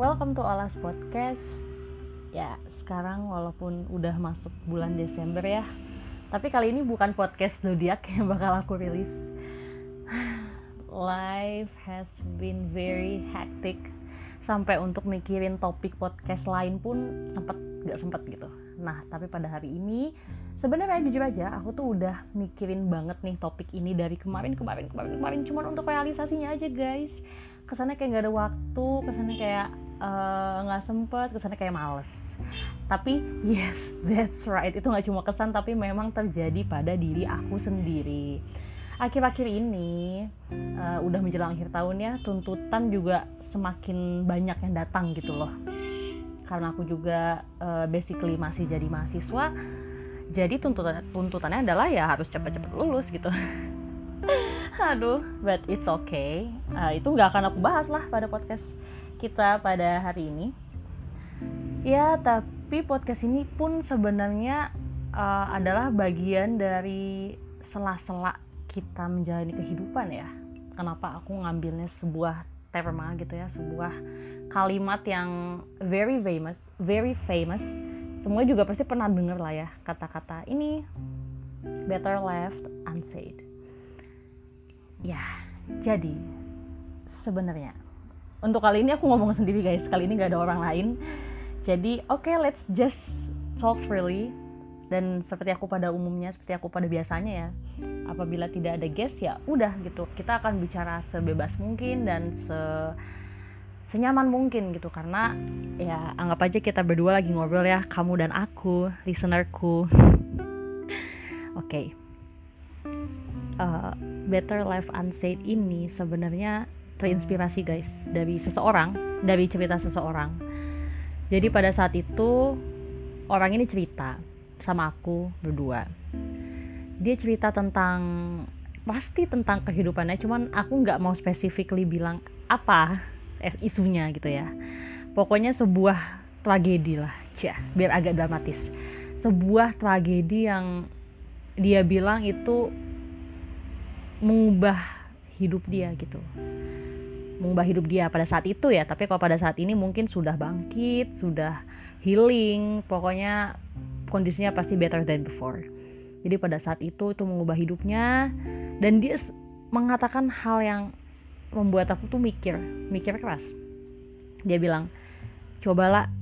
welcome to Alas Podcast. Ya, sekarang walaupun udah masuk bulan Desember ya, tapi kali ini bukan podcast zodiak yang bakal aku rilis. Life has been very hectic sampai untuk mikirin topik podcast lain pun sempet gak sempet gitu. Nah, tapi pada hari ini sebenarnya jujur aja aku tuh udah mikirin banget nih topik ini dari kemarin kemarin kemarin kemarin cuman untuk realisasinya aja guys kesannya kayak nggak ada waktu kesannya kayak nggak uh, sempet kesannya kayak males. Tapi yes that's right. Itu nggak cuma kesan tapi memang terjadi pada diri aku sendiri. Akhir-akhir ini uh, udah menjelang akhir tahun ya tuntutan juga semakin banyak yang datang gitu loh. Karena aku juga uh, basically masih jadi mahasiswa jadi tuntutan tuntutannya adalah ya harus cepet-cepet lulus gitu. Aduh but it's okay. Uh, itu nggak akan aku bahas lah pada podcast kita pada hari ini. Ya tapi podcast ini pun sebenarnya uh, adalah bagian dari sela-sela kita menjalani kehidupan ya. Kenapa aku ngambilnya sebuah tema gitu ya sebuah kalimat yang very famous very famous. Semua juga pasti pernah denger lah ya kata-kata ini better left unsaid. Ya jadi sebenarnya untuk kali ini aku ngomong sendiri guys. Kali ini gak ada orang lain. Jadi oke okay, let's just talk freely. Dan seperti aku pada umumnya seperti aku pada biasanya ya apabila tidak ada guest ya udah gitu. Kita akan bicara sebebas mungkin dan se senyaman mungkin gitu. Karena ya anggap aja kita berdua lagi ngobrol ya kamu dan aku listenerku. Oke. Okay. uh, Better Life Unsaid ini sebenarnya terinspirasi guys dari seseorang dari cerita seseorang. Jadi pada saat itu orang ini cerita sama aku berdua. Dia cerita tentang pasti tentang kehidupannya cuman aku nggak mau specifically bilang apa isunya gitu ya. Pokoknya sebuah tragedi lah cia biar agak dramatis. Sebuah tragedi yang dia bilang itu mengubah hidup dia gitu mengubah hidup dia pada saat itu ya. Tapi kalau pada saat ini mungkin sudah bangkit sudah healing pokoknya kondisinya pasti better than before. Jadi pada saat itu itu mengubah hidupnya dan dia mengatakan hal yang membuat aku tuh mikir mikir keras. Dia bilang cobalah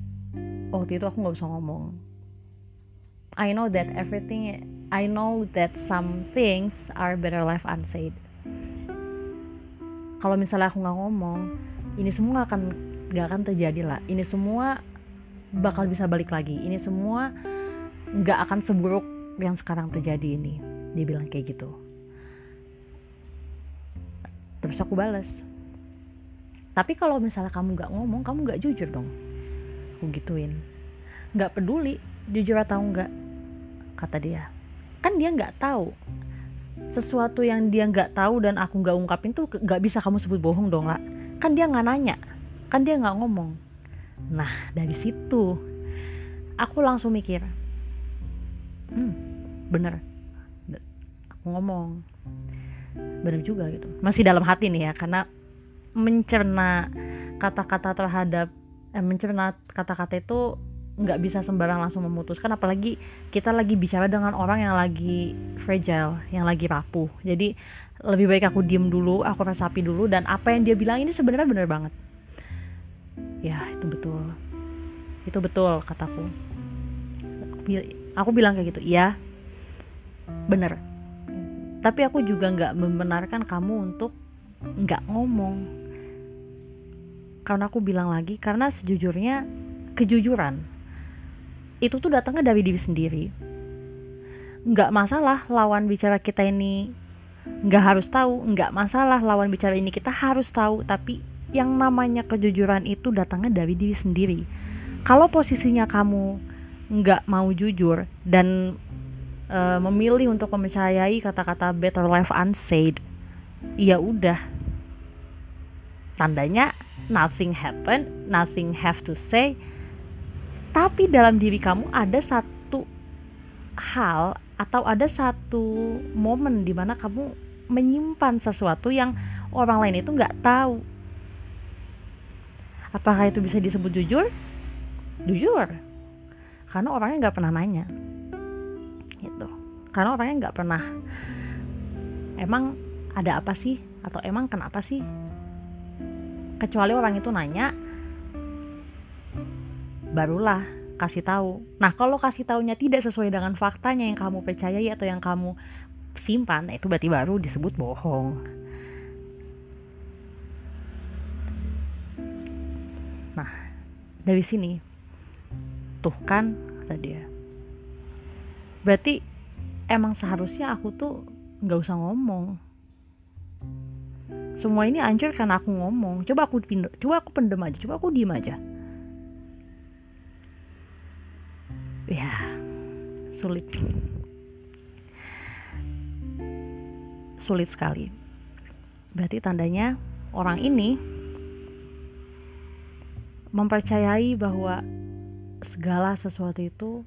waktu itu aku nggak bisa ngomong. I know that everything I know that some things are better left unsaid kalau misalnya aku nggak ngomong ini semua akan nggak akan terjadi lah. Ini semua bakal bisa balik lagi. Ini semua nggak akan seburuk yang sekarang terjadi ini. Dia bilang kayak gitu. Terus aku balas tapi kalau misalnya kamu nggak ngomong kamu nggak jujur dong. Aku gituin. Nggak peduli jujur atau enggak kata dia. Kan dia nggak tahu sesuatu yang dia nggak tahu dan aku nggak ungkapin tuh nggak bisa kamu sebut bohong dong lah kan dia nggak nanya kan dia nggak ngomong. Nah dari situ aku langsung mikir hmm bener. Aku ngomong. Benar juga gitu. Masih dalam hati nih ya karena mencerna kata-kata terhadap eh, mencerna kata-kata itu nggak bisa sembarang langsung memutuskan apalagi kita lagi bicara dengan orang yang lagi fragile yang lagi rapuh. Jadi lebih baik aku diem dulu aku resapi dulu dan apa yang dia bilang ini sebenarnya benar banget. Ya itu betul. Itu betul kataku. Aku bilang kayak gitu iya bener tapi aku juga nggak membenarkan kamu untuk nggak ngomong. Karena aku bilang lagi karena sejujurnya kejujuran itu tuh datangnya dari diri sendiri. Nggak masalah lawan bicara kita ini nggak harus tahu nggak masalah lawan bicara ini kita harus tahu tapi yang namanya kejujuran itu datangnya dari diri sendiri. Kalau posisinya kamu nggak mau jujur dan uh, memilih untuk mempercayai kata-kata better life unsaid ya udah. Tandanya nothing happen nothing have to say tapi dalam diri kamu ada satu hal atau ada satu momen di mana kamu menyimpan sesuatu yang orang lain itu nggak tahu. Apakah itu bisa disebut jujur? Jujur. Karena orangnya nggak pernah nanya. Gitu. Karena orangnya nggak pernah emang ada apa sih? Atau emang kenapa sih? Kecuali orang itu nanya barulah kasih tahu. Nah kalau kasih taunya tidak sesuai dengan faktanya yang kamu percayai atau yang kamu simpan nah itu berarti baru disebut bohong. Nah dari sini tuh kan kata dia. Berarti emang seharusnya aku tuh nggak usah ngomong. Semua ini hancur karena aku ngomong. Coba aku pindah coba aku pendem aja coba aku diem aja ya sulit. Sulit sekali. Berarti tandanya orang ini mempercayai bahwa segala sesuatu itu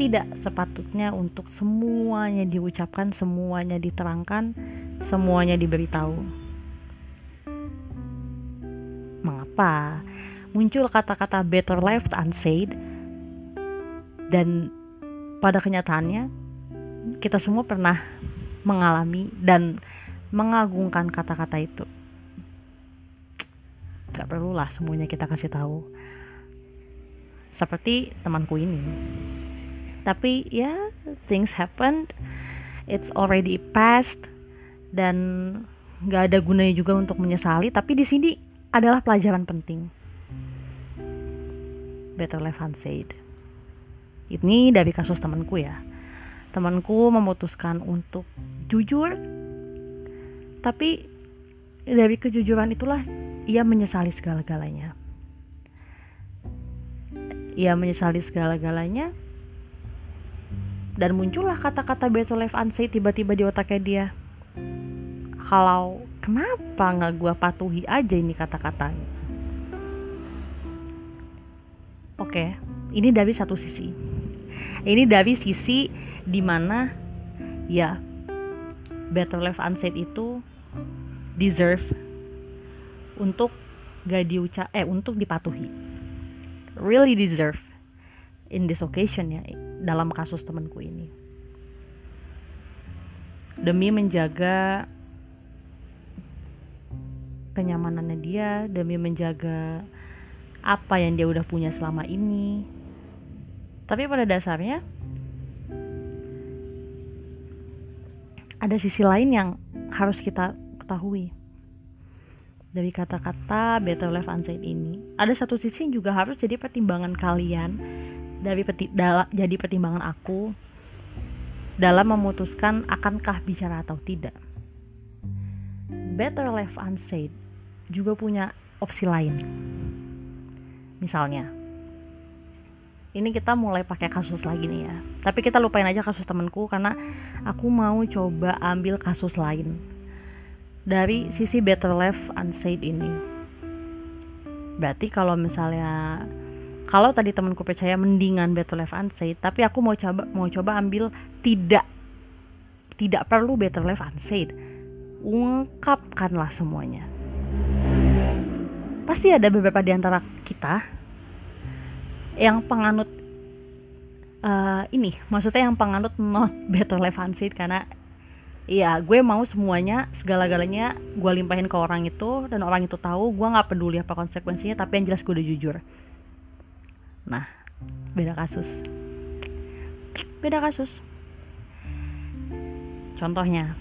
tidak sepatutnya untuk semuanya diucapkan, semuanya diterangkan, semuanya diberitahu. Mengapa? Muncul kata-kata better left unsaid dan pada kenyataannya kita semua pernah mengalami dan mengagungkan kata-kata itu. Gak perlulah semuanya kita kasih tahu. Seperti temanku ini. Tapi ya things happened. It's already past. Dan nggak ada gunanya juga untuk menyesali. Tapi di sini adalah pelajaran penting. Better left unsaid ini dari kasus temanku ya. Temanku memutuskan untuk jujur tapi dari kejujuran itulah ia menyesali segala-galanya. Ia menyesali segala-galanya dan muncullah kata-kata better life unsaid tiba-tiba di otaknya dia. Kalau kenapa nggak gue patuhi aja ini kata-katanya? Oke ini dari satu sisi ini dari sisi di mana ya better life unsaid itu deserve untuk gak diucap eh untuk dipatuhi. Really deserve in this occasion ya dalam kasus temanku ini. Demi menjaga kenyamanannya dia demi menjaga apa yang dia udah punya selama ini tapi pada dasarnya ada sisi lain yang harus kita ketahui dari kata-kata better life unsaid ini ada satu sisi yang juga harus jadi pertimbangan kalian dari peti, dala, jadi pertimbangan aku dalam memutuskan akankah bicara atau tidak. Better left unsaid juga punya opsi lain. Misalnya, ini kita mulai pakai kasus lagi nih ya. Tapi kita lupain aja kasus temenku karena aku mau coba ambil kasus lain dari sisi better left unsaid ini. Berarti kalau misalnya kalau tadi temanku percaya mendingan better life unsaid tapi aku mau coba mau coba ambil tidak tidak perlu better life unsaid ungkapkanlah semuanya pasti ada beberapa di antara kita yang penganut uh, ini maksudnya yang penganut not better unsaid karena Iya, gue mau semuanya, segala-galanya gue limpahin ke orang itu dan orang itu tahu gue nggak peduli apa konsekuensinya, tapi yang jelas gue udah jujur. Nah, beda kasus. Beda kasus. Contohnya,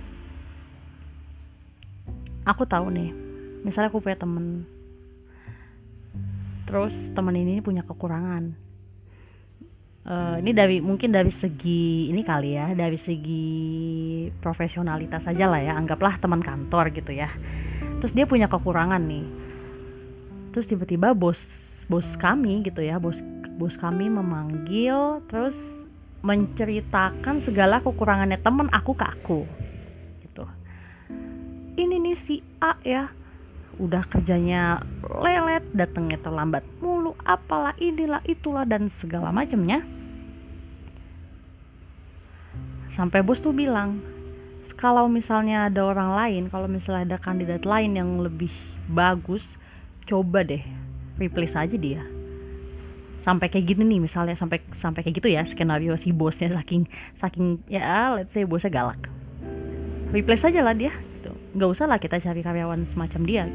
aku tahu nih, misalnya aku punya temen, terus temen ini punya kekurangan. Uh, ini dari mungkin dari segi ini kali ya, dari segi profesionalitas saja lah ya, anggaplah teman kantor gitu ya. Terus dia punya kekurangan nih. Terus tiba-tiba bos bos kami gitu ya bos bos kami memanggil terus menceritakan segala kekurangannya temen aku ke aku gitu ini nih si A ya udah kerjanya lelet datangnya terlambat mulu apalah inilah itulah dan segala macamnya sampai bos tuh bilang kalau misalnya ada orang lain kalau misalnya ada kandidat lain yang lebih bagus coba deh replace aja dia. Sampai kayak gini nih misalnya sampai sampai kayak gitu ya skenario si bosnya saking saking ya let's say bosnya galak. Replace aja lah dia nggak usah lah kita cari karyawan semacam dia.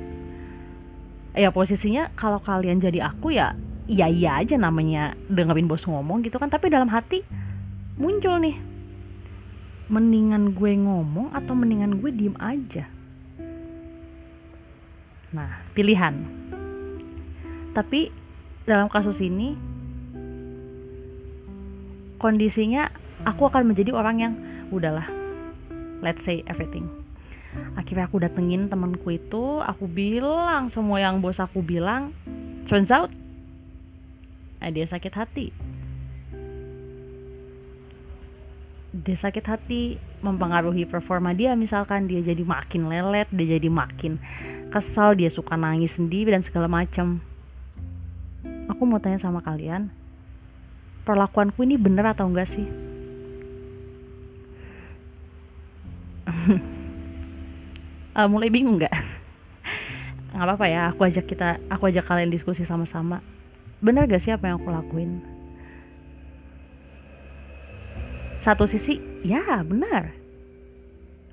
Ya posisinya kalau kalian jadi aku ya iya iya aja namanya dengerin bos ngomong gitu kan. Tapi dalam hati muncul nih mendingan gue ngomong atau mendingan gue diem aja? Nah pilihan. Tapi dalam kasus ini kondisinya aku akan menjadi orang yang udahlah let's say everything akhirnya aku datengin temanku itu aku bilang semua yang bos aku bilang turns out eh, dia sakit hati. Dia sakit hati mempengaruhi performa dia misalkan dia jadi makin lelet dia jadi makin kesal dia suka nangis sendiri dan segala macam aku mau tanya sama kalian perlakuanku ini bener atau enggak sih uh, mulai bingung nggak? Nggak apa-apa ya aku ajak kita aku ajak kalian diskusi sama-sama. Bener gak sih apa yang aku lakuin? Satu sisi ya benar.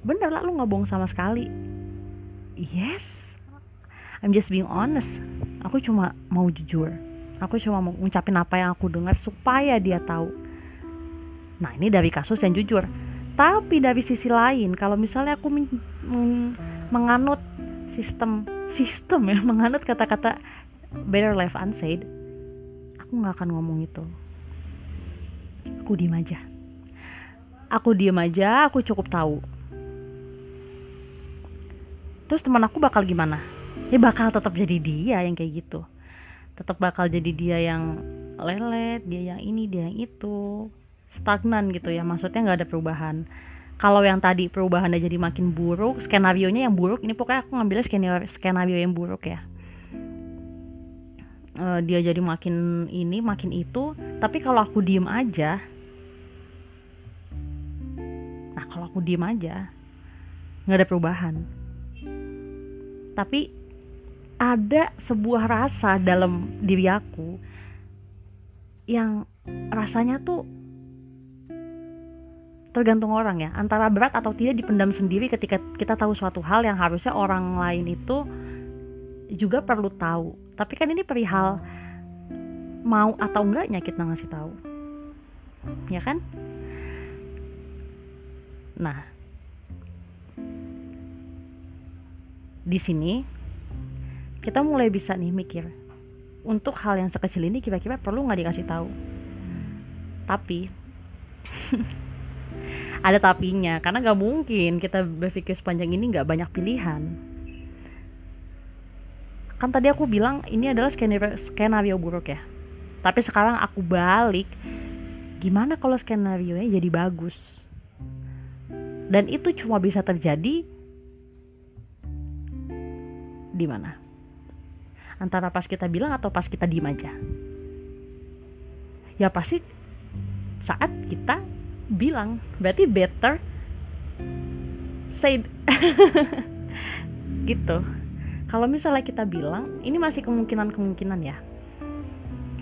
Bener lah lu nggak bohong sama sekali. Yes. I'm just being honest. Aku cuma mau jujur. Aku cuma mau ngucapin apa yang aku dengar supaya dia tahu. Nah ini dari kasus yang jujur. Tapi dari sisi lain kalau misalnya aku men men menganut sistem sistem ya menganut kata-kata better left unsaid aku nggak akan ngomong itu. Aku diem aja. Aku diem aja aku cukup tahu. Terus teman aku bakal gimana? Ya bakal tetap jadi dia yang kayak gitu. Tetap bakal jadi dia yang lelet dia yang ini dia yang itu. Stagnan gitu ya maksudnya nggak ada perubahan kalau yang tadi perubahannya jadi makin buruk skenario nya yang buruk ini pokoknya aku ngambilnya skenario skenario yang buruk ya. Uh, dia jadi makin ini makin itu tapi kalau aku diem aja nah kalau aku diem aja nggak ada perubahan. Tapi ada sebuah rasa dalam diri aku yang rasanya tuh tergantung orang ya. Antara berat atau tidak dipendam sendiri ketika kita tahu suatu hal yang harusnya orang lain itu juga perlu tahu. Tapi kan ini perihal mau atau enggaknya kita ngasih tahu. Ya kan? Nah di sini kita mulai bisa nih mikir untuk hal yang sekecil ini kira-kira perlu nggak dikasih tahu? Tapi ada tapinya karena nggak mungkin kita berpikir sepanjang ini nggak banyak pilihan. Kan tadi aku bilang ini adalah skenario, skenario buruk ya. Tapi sekarang aku balik gimana kalau skenario nya jadi bagus? Dan itu cuma bisa terjadi di mana? Antara pas kita bilang atau pas kita diem aja. Ya pasti saat kita bilang berarti better say gitu. Kalau misalnya kita bilang ini masih kemungkinan kemungkinan ya.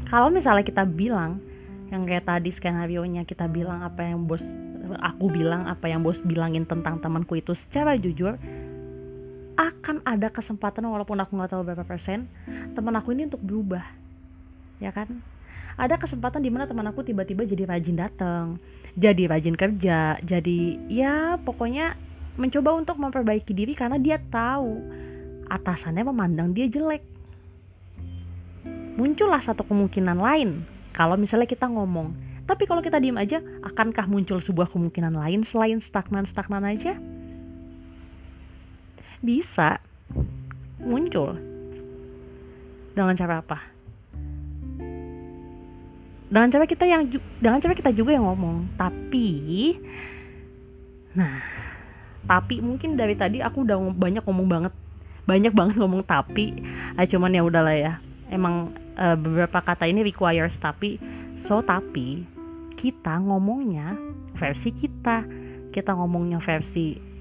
Kalau misalnya kita bilang yang kayak tadi skenario nya kita bilang apa yang bos aku bilang apa yang bos bilangin tentang temanku itu secara jujur akan ada kesempatan walaupun aku nggak tahu berapa persen teman aku ini untuk berubah. Ya kan? Ada kesempatan di mana teman aku tiba-tiba jadi rajin datang jadi rajin kerja jadi ya pokoknya mencoba untuk memperbaiki diri karena dia tahu atasannya memandang dia jelek. Muncullah satu kemungkinan lain kalau misalnya kita ngomong. Tapi kalau kita diem aja akankah muncul sebuah kemungkinan lain selain stagnan-stagnan aja? Bisa. Muncul. Dengan cara apa dengan cara kita yang dengan cara kita juga yang ngomong. Tapi nah tapi mungkin dari tadi aku udah banyak ngomong banget. Banyak banget ngomong tapi. Ah, cuman ya udahlah ya. Emang uh, beberapa kata ini requires tapi. So tapi kita ngomongnya versi kita. Kita ngomongnya versi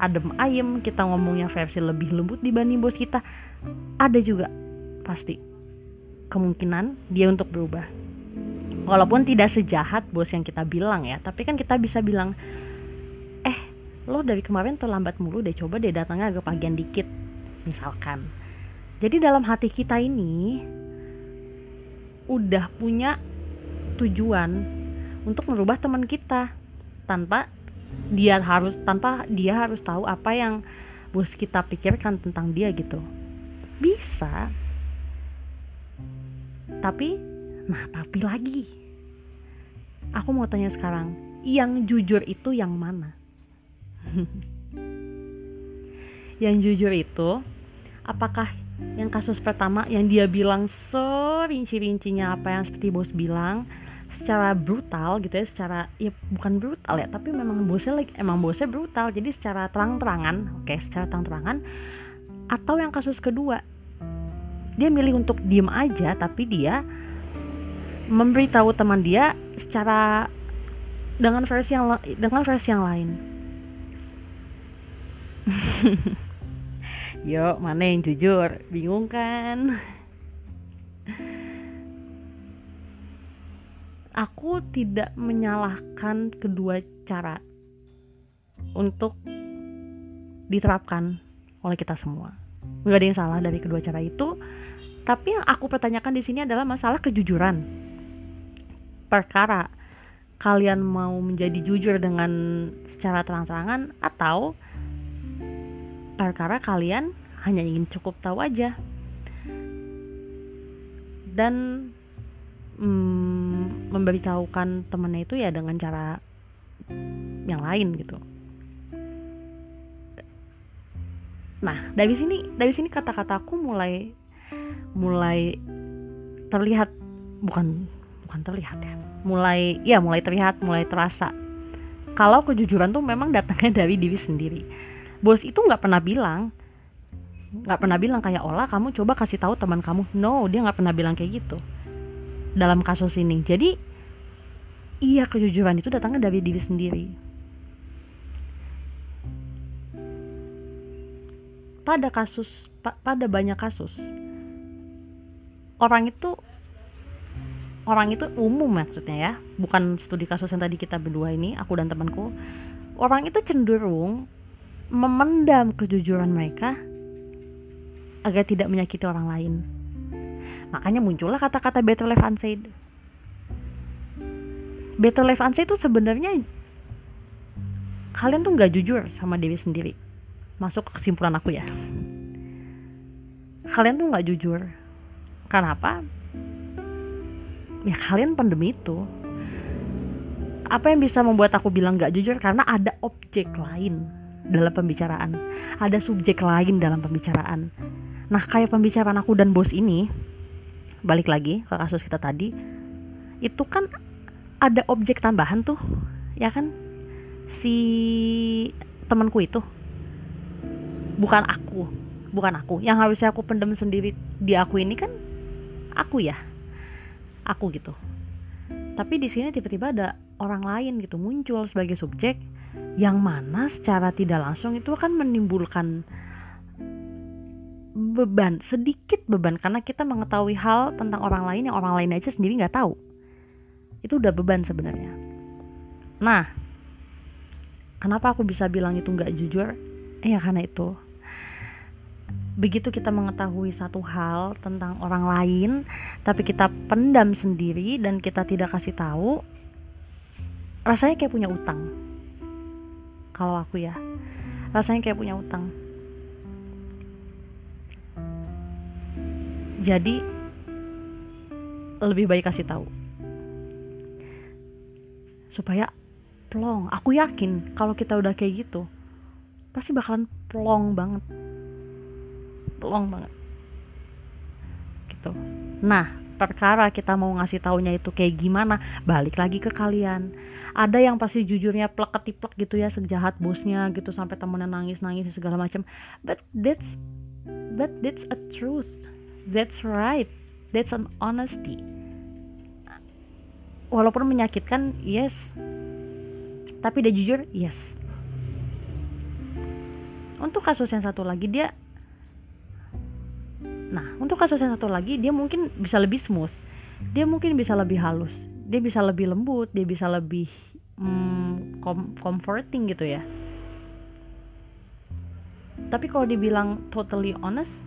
adem ayem kita ngomongnya versi lebih lembut dibanding bos kita. Ada juga pasti kemungkinan dia untuk berubah. Walaupun tidak sejahat bos yang kita bilang ya tapi kan kita bisa bilang eh lo dari kemarin terlambat mulu deh coba deh datangnya agak pagian dikit misalkan. Jadi dalam hati kita ini udah punya tujuan untuk merubah teman kita tanpa dia harus tanpa dia harus tahu apa yang bos kita pikirkan tentang dia gitu. Bisa tapi nah tapi lagi. Aku mau tanya sekarang yang jujur itu yang mana? Yang jujur itu apakah yang kasus pertama yang dia bilang serinci-rincinya apa yang seperti bos bilang secara brutal gitu ya secara ya bukan brutal ya tapi memang bosnya like, emang bosnya brutal. Jadi secara terang-terangan oke okay, secara terang-terangan atau yang kasus kedua dia milih untuk diem aja tapi dia memberitahu teman dia secara dengan versi yang dengan versi yang lain Yuk, mana yang jujur? Bingung kan? Aku tidak menyalahkan kedua cara untuk diterapkan oleh kita semua. Gak ada yang salah dari kedua cara itu. Tapi yang aku pertanyakan di sini adalah masalah kejujuran. Perkara kalian mau menjadi jujur dengan secara terang-terangan atau perkara kalian hanya ingin cukup tahu aja dan mm, memberitahukan temennya itu ya dengan cara yang lain gitu nah dari sini dari sini kata-kataku mulai mulai terlihat bukan bukan terlihat ya. Mulai ya mulai terlihat mulai terasa. Kalau kejujuran tuh memang datangnya dari diri sendiri. Bos itu nggak pernah bilang nggak pernah bilang kayak olah kamu coba kasih tahu teman kamu. No dia nggak pernah bilang kayak gitu dalam kasus ini. Jadi iya kejujuran itu datangnya dari diri sendiri. Pada kasus pa, pada banyak kasus orang itu orang itu umum maksudnya ya bukan studi kasus yang tadi kita berdua ini aku dan temanku orang itu cenderung memendam kejujuran mereka agar tidak menyakiti orang lain. Makanya muncullah kata-kata better life unsaid. Better life unsaid itu sebenarnya kalian tuh nggak jujur sama diri sendiri. Masuk ke kesimpulan aku ya. Kalian tuh nggak jujur. Karena apa? Ya kalian pandemi itu. Apa yang bisa membuat aku bilang nggak jujur? Karena ada objek lain dalam pembicaraan, ada subjek lain dalam pembicaraan. Nah, kayak pembicaraan aku dan bos ini, balik lagi ke kasus kita tadi, itu kan ada objek tambahan tuh, ya kan? Si temanku itu, bukan aku, bukan aku. Yang harusnya aku pendem sendiri di aku ini kan aku ya, aku gitu. Tapi di sini tiba-tiba ada orang lain gitu muncul sebagai subjek yang mana secara tidak langsung itu akan menimbulkan beban sedikit beban. Karena kita mengetahui hal tentang orang lain yang orang lain aja sendiri nggak tahu. Itu udah beban sebenarnya. Nah kenapa aku bisa bilang itu nggak jujur? Ya karena itu begitu kita mengetahui satu hal tentang orang lain tapi kita pendam sendiri dan kita tidak kasih tahu rasanya kayak punya utang. Kalau aku ya rasanya kayak punya utang. Jadi lebih baik kasih tahu. Supaya plong aku yakin kalau kita udah kayak gitu pasti bakalan plong banget plong banget. Gitu. Nah perkara kita mau ngasih taunya itu kayak gimana balik lagi ke kalian. Ada yang pasti jujurnya plek ketiplek gitu ya sejahat bosnya gitu sampai temennya nangis nangis segala macam but that's but that's a truth. That's right. That's an honesty. Walaupun menyakitkan yes. Tapi dia jujur yes. Untuk kasus yang satu lagi dia nah untuk kasus yang satu lagi dia mungkin bisa lebih smooth. Dia mungkin bisa lebih halus. Dia bisa lebih lembut dia bisa lebih hmm, com comforting gitu ya. Tapi kalau dibilang totally honest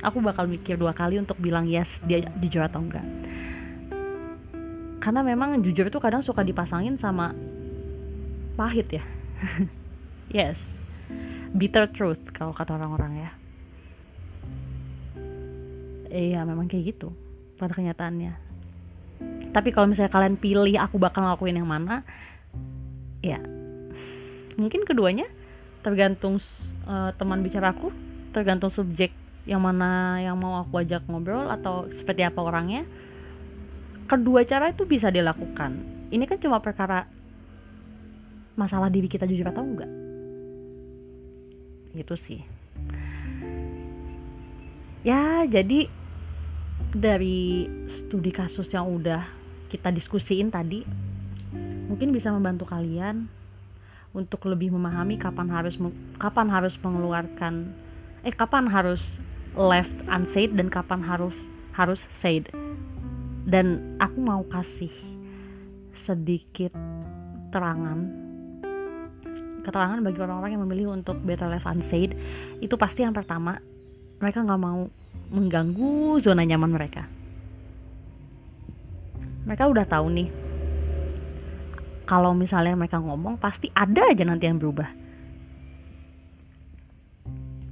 aku bakal mikir dua kali untuk bilang yes dia jujur atau enggak. Karena memang jujur itu kadang suka dipasangin sama pahit ya. Yes bitter truth kalau kata orang-orang ya. Iya memang kayak gitu pada kenyataannya. Tapi kalau misalnya kalian pilih aku bakal ngelakuin yang mana ya mungkin keduanya. Tergantung uh, teman bicaraku tergantung subjek yang mana yang mau aku ajak ngobrol atau seperti apa orangnya. Kedua cara itu bisa dilakukan. Ini kan cuma perkara masalah diri kita jujur atau enggak gitu sih. Ya jadi dari studi kasus yang udah kita diskusiin tadi mungkin bisa membantu kalian untuk lebih memahami kapan harus kapan harus mengeluarkan eh kapan harus left unsaid dan kapan harus harus said. Dan aku mau kasih sedikit terangan keterangan bagi orang-orang yang memilih untuk better life unsaid itu pasti yang pertama mereka nggak mau mengganggu zona nyaman mereka. Mereka udah tahu nih kalau misalnya mereka ngomong pasti ada aja nanti yang berubah.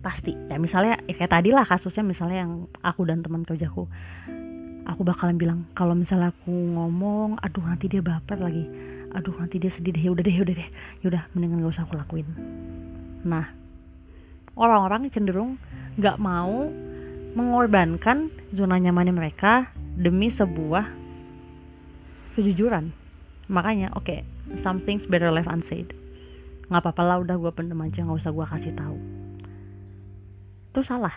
Pasti. Ya misalnya ya kayak tadi lah kasusnya misalnya yang aku dan teman kerjaku. Aku bakalan bilang kalau misalnya aku ngomong aduh nanti dia baper lagi aduh nanti dia sedih deh. Udah deh udah deh. Yaudah mendingan gak usah aku lakuin. Nah orang-orang cenderung nggak mau mengorbankan zona nyamannya mereka demi sebuah kejujuran. Makanya oke okay, something's better left unsaid. Nggak apa-apa lah udah gue pendem aja nggak usah gue kasih tahu. Itu salah.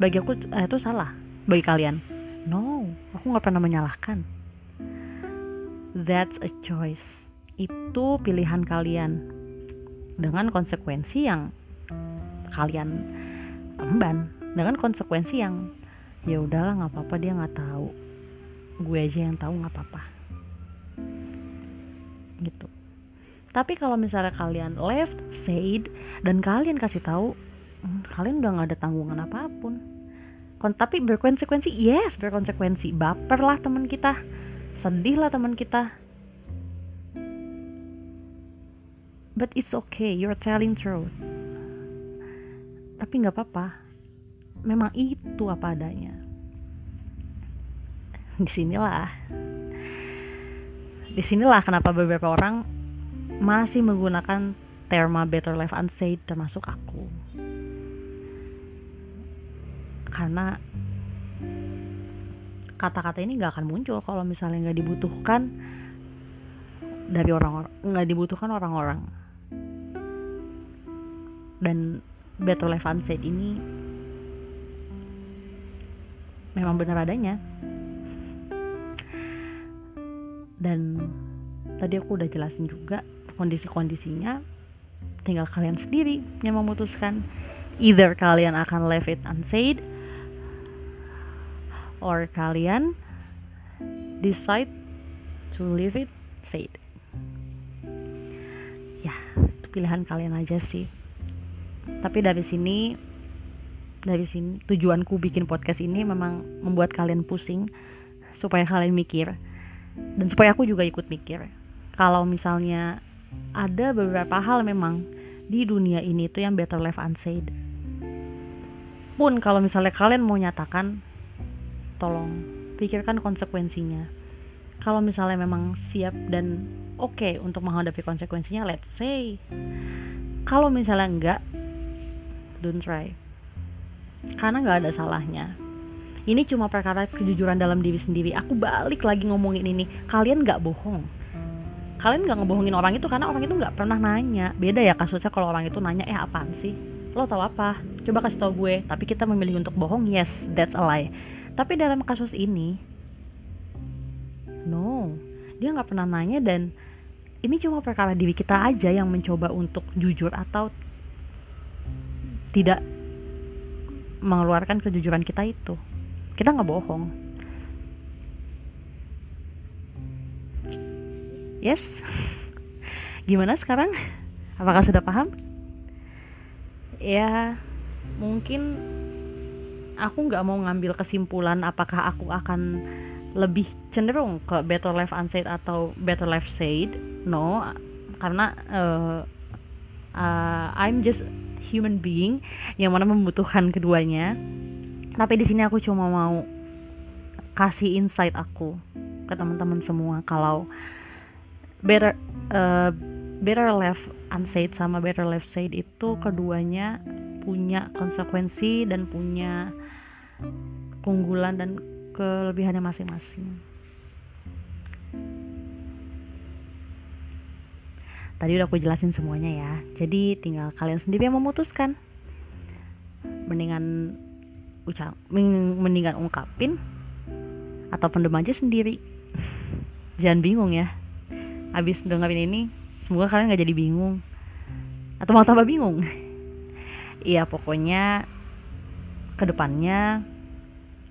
Bagi aku eh, itu salah. Bagi kalian. No, aku nggak pernah menyalahkan. That's a choice. Itu pilihan kalian dengan konsekuensi yang kalian emban, dengan konsekuensi yang ya udahlah nggak apa-apa dia nggak tahu, gue aja yang tahu nggak apa-apa. Gitu. Tapi kalau misalnya kalian left, said, dan kalian kasih tahu, hmm, kalian udah nggak ada tanggungan apa pun Kon tapi berkonsekuensi yes berkonsekuensi baper lah teman kita sedih lah teman kita. But it's okay you're telling truth. Tapi nggak apa-apa. Memang itu apa adanya. Di sinilah di sinilah kenapa beberapa orang masih menggunakan terma better life unsaid termasuk aku. Karena kata-kata ini nggak akan muncul kalau misalnya nggak dibutuhkan dari orang-orang nggak dibutuhkan orang-orang. Dan Better Life Unsaid ini memang benar adanya. Dan tadi aku udah jelasin juga kondisi-kondisinya. Tinggal kalian sendiri yang memutuskan. Either kalian akan leave it unsaid or kalian decide to leave it said ya itu pilihan kalian aja sih. Tapi dari sini dari sini tujuanku bikin podcast ini memang membuat kalian pusing supaya kalian mikir. Dan supaya aku juga ikut mikir. Kalau misalnya ada beberapa hal memang di dunia ini tuh yang better left unsaid. Pun kalau misalnya kalian mau nyatakan tolong pikirkan konsekuensinya. Kalau misalnya memang siap dan oke okay untuk menghadapi konsekuensinya let's say. Kalau misalnya enggak don't try. Karena nggak ada salahnya. Ini cuma perkara kejujuran dalam diri sendiri. Aku balik lagi ngomongin ini. Kalian nggak bohong. Kalian nggak ngebohongin orang itu karena orang itu nggak pernah nanya. Beda ya kasusnya kalau orang itu nanya eh apaan sih lo tau apa? Coba kasih tau gue tapi kita memilih untuk bohong yes that's a lie. Tapi dalam kasus ini no. Dia nggak pernah nanya dan ini cuma perkara diri kita aja yang mencoba untuk jujur atau tidak mengeluarkan kejujuran kita itu. Kita nggak bohong. Yes? Gimana sekarang? Apakah sudah paham ya mungkin aku nggak mau ngambil kesimpulan apakah aku akan lebih cenderung ke better life unsaid atau better life said. No karena uh, uh, I'm just human being yang mana membutuhkan keduanya. Tapi di sini aku cuma mau kasih insight aku ke teman-teman semua kalau better uh, better life unsaid sama better life said itu keduanya punya konsekuensi dan punya keunggulan dan kelebihannya masing-masing. Tadi udah aku jelasin semuanya ya. Jadi tinggal kalian sendiri yang memutuskan. Mendingan ucap mendingan ungkapin atau pendem aja sendiri. Jangan bingung ya. Abis dengerin ini, semoga kalian gak jadi bingung. Atau malah tambah bingung. Iya pokoknya ke depannya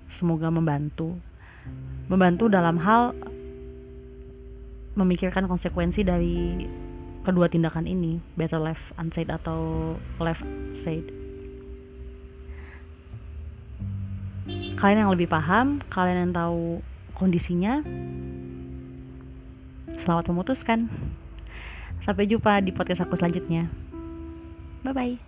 semoga membantu. Membantu dalam hal memikirkan konsekuensi dari kedua tindakan ini better left unsaid atau left said. Kalian yang lebih paham kalian yang tahu kondisinya selamat memutuskan sampai jumpa di podcast aku selanjutnya. Bye bye